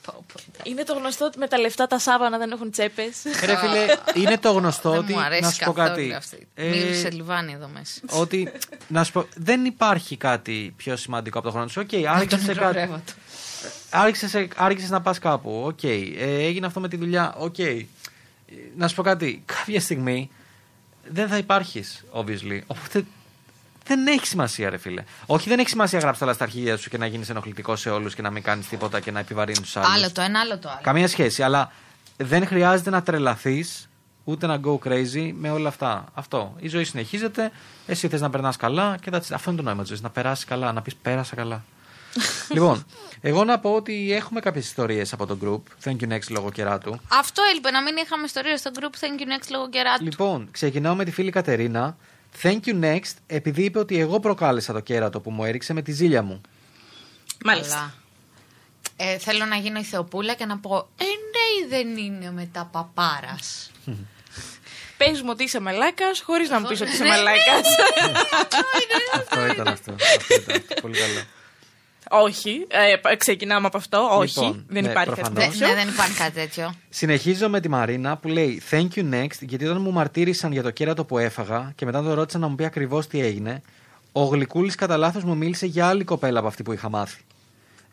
Πω, πω. Είναι το γνωστό ότι με τα λεφτά τα σάβανα δεν έχουν τσέπες. Ρε φίλε, είναι το γνωστό Δεν ότι. μου αρέσει να σου πω καθόλου κάτι. αυτή. Ε, Μύρισε λιβάνι εδώ μέσα. ότι. Να σου πω, δεν υπάρχει κάτι πιο σημαντικό από το χρόνο σου. Οκ, άρχισε σε κάτι. Νεκροκρέβατο. Άρχισες, άρχισες να πας κάπου. Οκ. Ε, έγινε αυτό με τη δουλειά. Οκ. Ε, Να σου πω κάτι. Κάποια στιγμή δεν θα υπάρχεις, obviously. Οπότε δεν έχει σημασία, ρε φίλε. Όχι, δεν έχει σημασία να γράψεις όλα στα αρχίδια σου και να γίνεις ενοχλητικός σε όλους και να μην κάνεις τίποτα και να επιβαρύνεις τους άλλους. Άλλο το ένα, άλλο το άλλο. Καμία σχέση. Αλλά δεν χρειάζεται να τρελαθείς ούτε να go crazy με όλα αυτά. Αυτό. Η ζωή συνεχίζεται. Εσύ θες να περνάς καλά και that's it. αυτό είναι το νόημα της ζωής. Να περάσεις καλά, να πεις πέρασα καλά. λοιπόν, εγώ να πω ότι έχουμε κάποιες ιστορίες από το group. Thank you next λόγω κεράτου. Αυτό έλειπε να μην είχαμε ιστορία στο group Thank you next λόγω κεράτου. Λοιπόν, ξεκινάω με τη φίλη Κατερίνα. Thank you next, επειδή είπε ότι εγώ προκάλεσα το κέρατο που μου έριξε με τη ζήλια μου. Μάλιστα. Καλά. Ε, θέλω να γίνω η Θεοπούλα και να πω Ε, ναι, δεν είναι μετά παπάρας. Πες μου ότι είσαι μαλάκας, χωρίς να μου πεις ότι είσαι Ναι, μαλάκα. αυτό ήταν αυτό. αυτό ήταν αυτό. Πολύ καλό. Όχι. Ε, ξεκινάμε από αυτό. Όχι. Λοιπόν, δεν ναι, υπάρχει κάτι προφανώς. τέτοιο. ναι, δεν υπάρχει κάτι τέτοιο. Συνεχίζω με τη Μαρίνα που λέει Thank you next, γιατί όταν μου μαρτύρησαν για το κέρατο που έφαγα και μετά το ρώτησαν να μου πει ακριβώς τι έγινε, ο Γλυκούλης κατά λάθος μου μίλησε για άλλη κοπέλα από αυτή που είχα μάθει.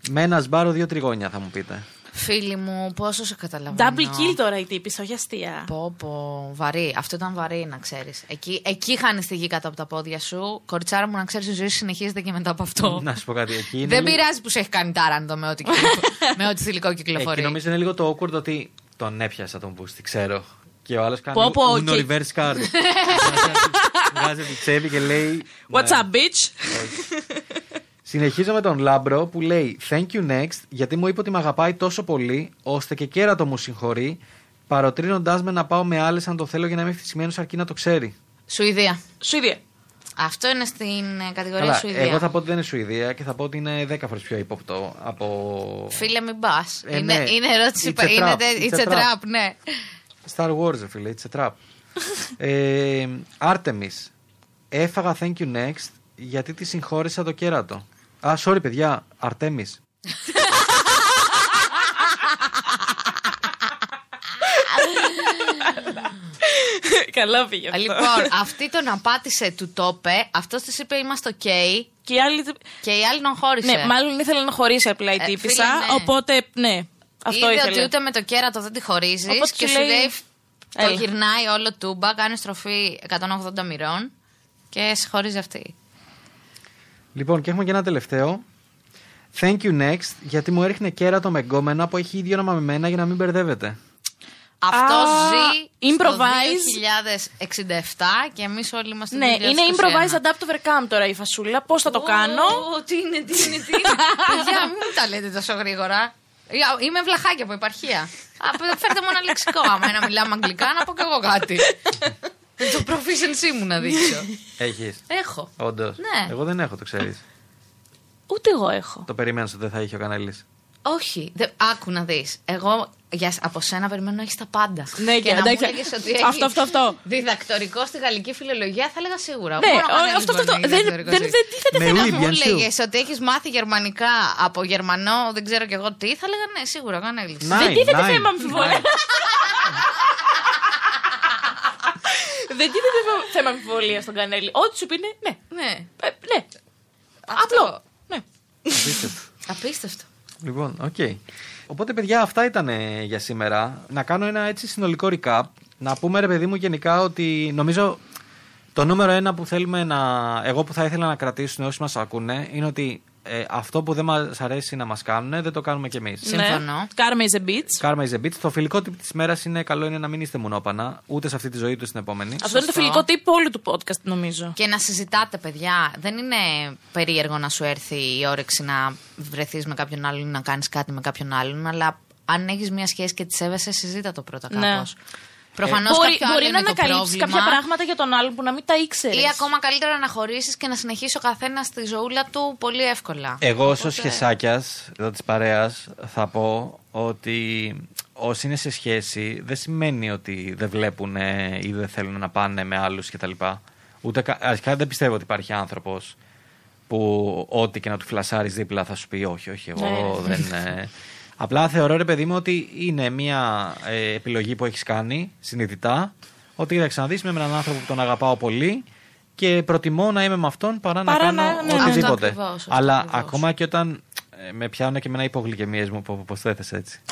Με ένα σμπάρο δύο τριγώνια θα μου πείτε. Φίλοι μου, πόσο σε καταλαβαίνω. Double kill τώρα η τύπη, όχι αστεία. Πω, πω, βαρύ. Αυτό ήταν βαρύ, να ξέρεις. Εκεί, εκεί χάνεις τη γη κάτω από τα πόδια σου. Κοριτσάρα μου, να ξέρεις, η ζωή συνεχίζεται και μετά από αυτό. Να σου πω κάτι. Εκεί είναι Δεν λι- πειράζει που σε έχει κάνει τάρανδο με ό,τι, κυκλο- με ό,τι θηλυκό κυκλοφορεί. Εκεί νομίζω είναι λίγο το awkward ότι τον έπιασα τον Μπούστη, ξέρω. Και ο άλλος κάνει Πω, πω, Uno και- reverse card. Βγάζει τη τσέπη και λέει. What's ναι. up, bitch? Συνεχίζω με τον Λάμπρο που λέει Thank you next γιατί μου είπε ότι με αγαπάει τόσο πολύ ώστε και κέρατο μου συγχωρεί παροτρύνοντάς με να πάω με άλλες αν το θέλω για να είμαι ευτυχισμένος αρκεί να το ξέρει. Σουηδία. Σουηδία. Αυτό είναι στην ε, κατηγορία Καλά, Σουηδία. εγώ θα πω ότι δεν είναι Σουηδία και θα πω ότι είναι 10 φορές πιο ύποπτο από. Φίλε, μην πας. Ε, είναι, ναι. είναι ερώτηση. It's a είναι, trap. τε- It's it's a a trap. trap, ναι. Star Wars, ρε φίλε, it's a trap. ε, Artemis. Έφαγα thank you next γιατί τη συγχώρησα το κέρατο. Α, sorry παιδιά, Artemis. Καλά πήγε αυτό. λοιπόν, αυτή τον απάτησε, του το είπε. Αυτός της είπε είμαστε οκ. Και οι άλλοι. Και η άλλη τον χώρισε. Ναι, μάλλον ήθελε να χωρίσει απλά η Ε, τύπισσα. φίλε, ναι. Οπότε, ναι. Αυτό Είδε ήθελε. ότι ούτε με το κέρατο δεν τη χωρίζεις. Οπότε Και σου σου λέει, λέει. Το «Έλα». γυρνάει όλο τούμπα, κάνει στροφή 180 μοιρών και σε χωρίζει αυτή. Λοιπόν, και έχουμε και ένα τελευταίο. Thank you next, γιατί μου έριχνε κέρατο με γκόμενο που έχει ίδιο όνομα με μένα για να μην μπερδεύεται. Αυτό Α, ζει improvise. στο 2067 και εμείς όλοι είμαστε Ναι, στο 2021. είναι improvise adapt overcome τώρα η φασούλα. Πώς θα το κάνω; Ω, Τι είναι, τι είναι, τι είναι. Παιδιά, μην μου τα λέτε τόσο γρήγορα. Ια- Είμαι βλαχάκια από επαρχία. Α, Φέρτε μου ένα λεξικό. Άμα να μιλάμε αγγλικά, να πω κι εγώ κάτι. Το proficiency μου να δείξω. Έχεις. Έχω. Όντως. Ναι. Εγώ δεν έχω, το ξέρεις. Ούτε εγώ έχω. Το περίμενα ότι δεν θα είχε ο Κανέλη. Όχι. Δε, άκου να δεις. Εγώ για, από σένα περιμένω να έχεις τα πάντα. Ναι, και και να μου εντάξει. έλεγες ότι Αυτό, έχεις αυτό, αυτό. Διδακτορικό στη γαλλική φιλολογία, θα έλεγα σίγουρα. Ναι, Μόνο ο ο- Κανέλης αυτό, μπορεί αυτό. να είναι Δεν, διδακτορικός δεν, στη- δεν τίθεται Με θέμα. oui, Αν μου bien sûr. έλεγε ότι έχεις μάθει γερμανικά από γερμανό, δεν ξέρω κι εγώ τι, θα έλεγα ναι, σίγουρα, ο Κανέλης. Να. Δεν Nine, τίθεται nine, θέμα αμφιβολία. nine. Δεν τίθεται θέμα αμφιβολίας στον Κανέλη. Ό,τι σου πει είναι ναι. Ναι. Ε, ναι. Αυτό. Απλό. Ναι. Απίστευτο. Απίστευτο. Λοιπόν, οκ. Οπότε, παιδιά, αυτά ήταν ε, για σήμερα. Να κάνω ένα έτσι συνολικό recap. Να πούμε, ρε παιδί μου, γενικά ότι νομίζω το νούμερο ένα που θέλουμε να. Εγώ που θα ήθελα να κρατήσουν όσοι μας ακούνε είναι ότι ε, αυτό που δεν μας αρέσει να μας κάνουν δεν το κάνουμε κι εμείς. Συμφωνώ. Ναι. Karma is a bitch. Karma is a bitch. Το φιλικό tip της μέρας είναι καλό είναι να μην είστε μουνόπανα, ούτε σε αυτή τη ζωή, ούτε στην επόμενη. Αυτό είναι το φιλικό τύπο όλου του podcast, νομίζω. Και να συζητάτε, παιδιά. Δεν είναι περίεργο να σου έρθει η όρεξη να βρεθείς με κάποιον άλλον ή να κάνεις κάτι με κάποιον άλλον. Αλλά αν έχεις μια σχέση και τη σέβεσαι, συζήτα το πρώτα Ναι. Κάπω. Προφανώς μπορεί μπορεί να ανακαλύψει κάποια πράγματα για τον άλλον που να μην τα ήξερες. Ή ακόμα καλύτερα να χωρίσεις και να συνεχίσει ο καθένας τη ζωούλα του πολύ εύκολα. Εγώ, ως Οπότε- σχεσάκια εδώ της παρέας, θα πω ότι όσοι είναι σε σχέση δεν σημαίνει ότι δεν βλέπουν ή δεν θέλουν να πάνε με άλλους κτλ. Ούτε κα- αρχικά δεν πιστεύω ότι υπάρχει άνθρωπος που ό,τι και να του φλασάρεις δίπλα θα σου πει όχι, όχι, εγώ Ναι. δεν. Ε». Απλά θεωρώ ρε παιδί μου ότι είναι μια ε, επιλογή που έχεις κάνει συνειδητά. Ότι κοίταξε να δεις με έναν άνθρωπο που τον αγαπάω πολύ και προτιμώ να είμαι με αυτόν παρά, να Παρά κάνω να- ναι, ναι. οτιδήποτε. Αυτό ακριβώς, αυτό Αλλά ακριβώς. ακόμα και όταν ε, με πιάνουν και με ένα υπογλυκαιμίες μου, πώ το έθεσε έτσι.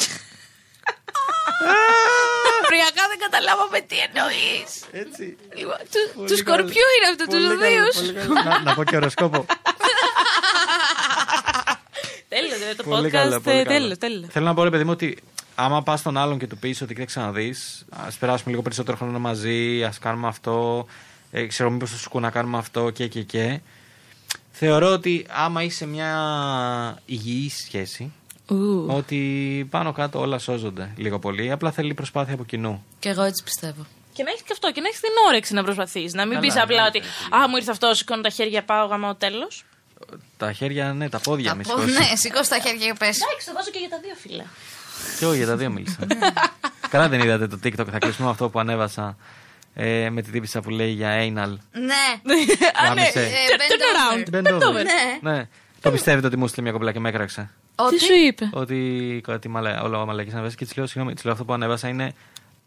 Πριακά δεν καταλάβαμε τι εννοείς. έτσι. Του, του σκορπιού είναι αυτό, του δύο. να, να πω και οροσκόπο. Τέλο, το Πολύ καλό, podcast. πολύ καλό. Τέλο, τέλο. Θέλω να πω, ρε παιδί μου, ότι άμα πας στον άλλον και του πεις ότι κοίταξε να δεις, ας περάσουμε λίγο περισσότερο χρόνο μαζί, ας κάνουμε αυτό, ε, ξέρω μήπως θα σου κου να κάνουμε αυτό και και και. Θεωρώ ότι άμα είσαι μια υγιής σχέση, ότι πάνω κάτω όλα σώζονται λίγο πολύ. Απλά θέλει προσπάθεια από κοινού. Και εγώ έτσι πιστεύω. Και να έχεις και αυτό, και να έχεις την όρεξη να προσπαθείς. Να μην Καλά, πεις απλά ναι, ότι ναι, Α, μου ήρθε αυτός, σηκώνω τα χέρια, πάω γαμάω τέλος. Τα χέρια, ναι, τα πόδια μη Θα πω, σηκώσεις. ναι, σηκώ τα χέρια και πες. Εντάξει, το βάζω και για τα δύο φύλλα. Και εγώ για τα δύο μίλησα. Καλά δεν είδατε το TikTok, θα κλείσουμε με αυτό που ανέβασα ε, με την τύπησα που λέει για anal. Ναι. Α, ναι. Γάμισε. Turn- bend Turn around. Bend over. Ναι. Ναι. Το πιστεύετε ότι μου στείλε μια κομπλά και με έκραξε; Τι σου είπε; Ότι κάτι μαλα... όλα μαλακές ανέβασε και της λέω, συγγνώμη, της λέω αυτό που ανέβασα είναι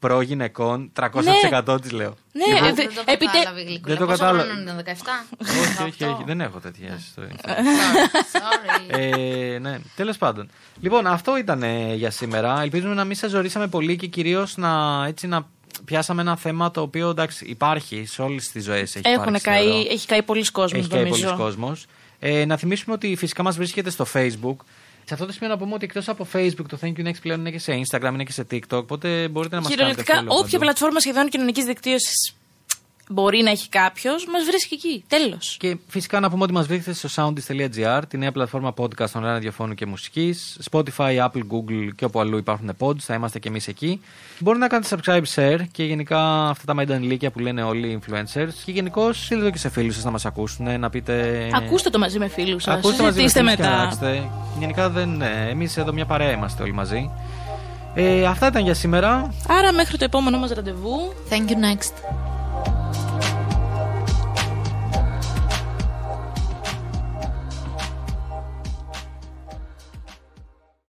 προ γυναικών 300% της λέω. Ναι, Λοιπόν, ε, Δεν το επιτε- κατάλαβε η γλυκούλα. Δεν το Πόσο κατάλαβα. χρόνο είναι, 17. όχι, όχι, όχι, δεν έχω τέτοια ιστορία. Sorry. ε, ναι, τέλος πάντων. Λοιπόν, αυτό ήταν ε, για σήμερα. Ελπίζουμε να μην σας ζωρίσαμε πολύ και κυρίως να, έτσι, να πιάσαμε ένα θέμα το οποίο εντάξει, υπάρχει σε όλες τις ζωές. Έχουν καεί, έχει καεί πολλοί κόσμος, Έχει καεί πολλοί νομίζω. κόσμος. Ε, να θυμίσουμε ότι φυσικά μας βρίσκεται στο Facebook. Σε αυτό το σημείο να πούμε ότι εκτός από Facebook το Thank You Next πλέον είναι και σε Instagram, είναι και σε TikTok. Οπότε μπορείτε να μας κάνετε Κυριολεκτικά, follow όποια παντού. πλατφόρμα σχεδόν κοινωνικής δικτύωσης μπορεί να έχει κάποιος, μας βρίσκει εκεί. Τέλος. Και φυσικά να πούμε ότι μας βρίσκεται στο soundist.gr, τη νέα πλατφόρμα podcast online ραδιοφώνου και μουσικής. Spotify, Apple, Google και όπου αλλού υπάρχουν pods, θα είμαστε και εμείς εκεί. Μπορείτε να κάνετε subscribe, share και γενικά αυτά τα μαϊντανιλίκια που λένε όλοι οι influencers. Και γενικώ στείλτε το και σε φίλους σας να μας ακούσουν, να πείτε. Ακούστε το μαζί με φίλους σας. Ακούστε μαζί Συζητήστε με φίλους και μετά. αλλάξτε. Γενικά δεν. Εμείς εδώ μια παρέα είμαστε όλοι μαζί. Ε, αυτά ήταν για σήμερα. Άρα μέχρι το επόμενο μας ραντεβού Thank you next.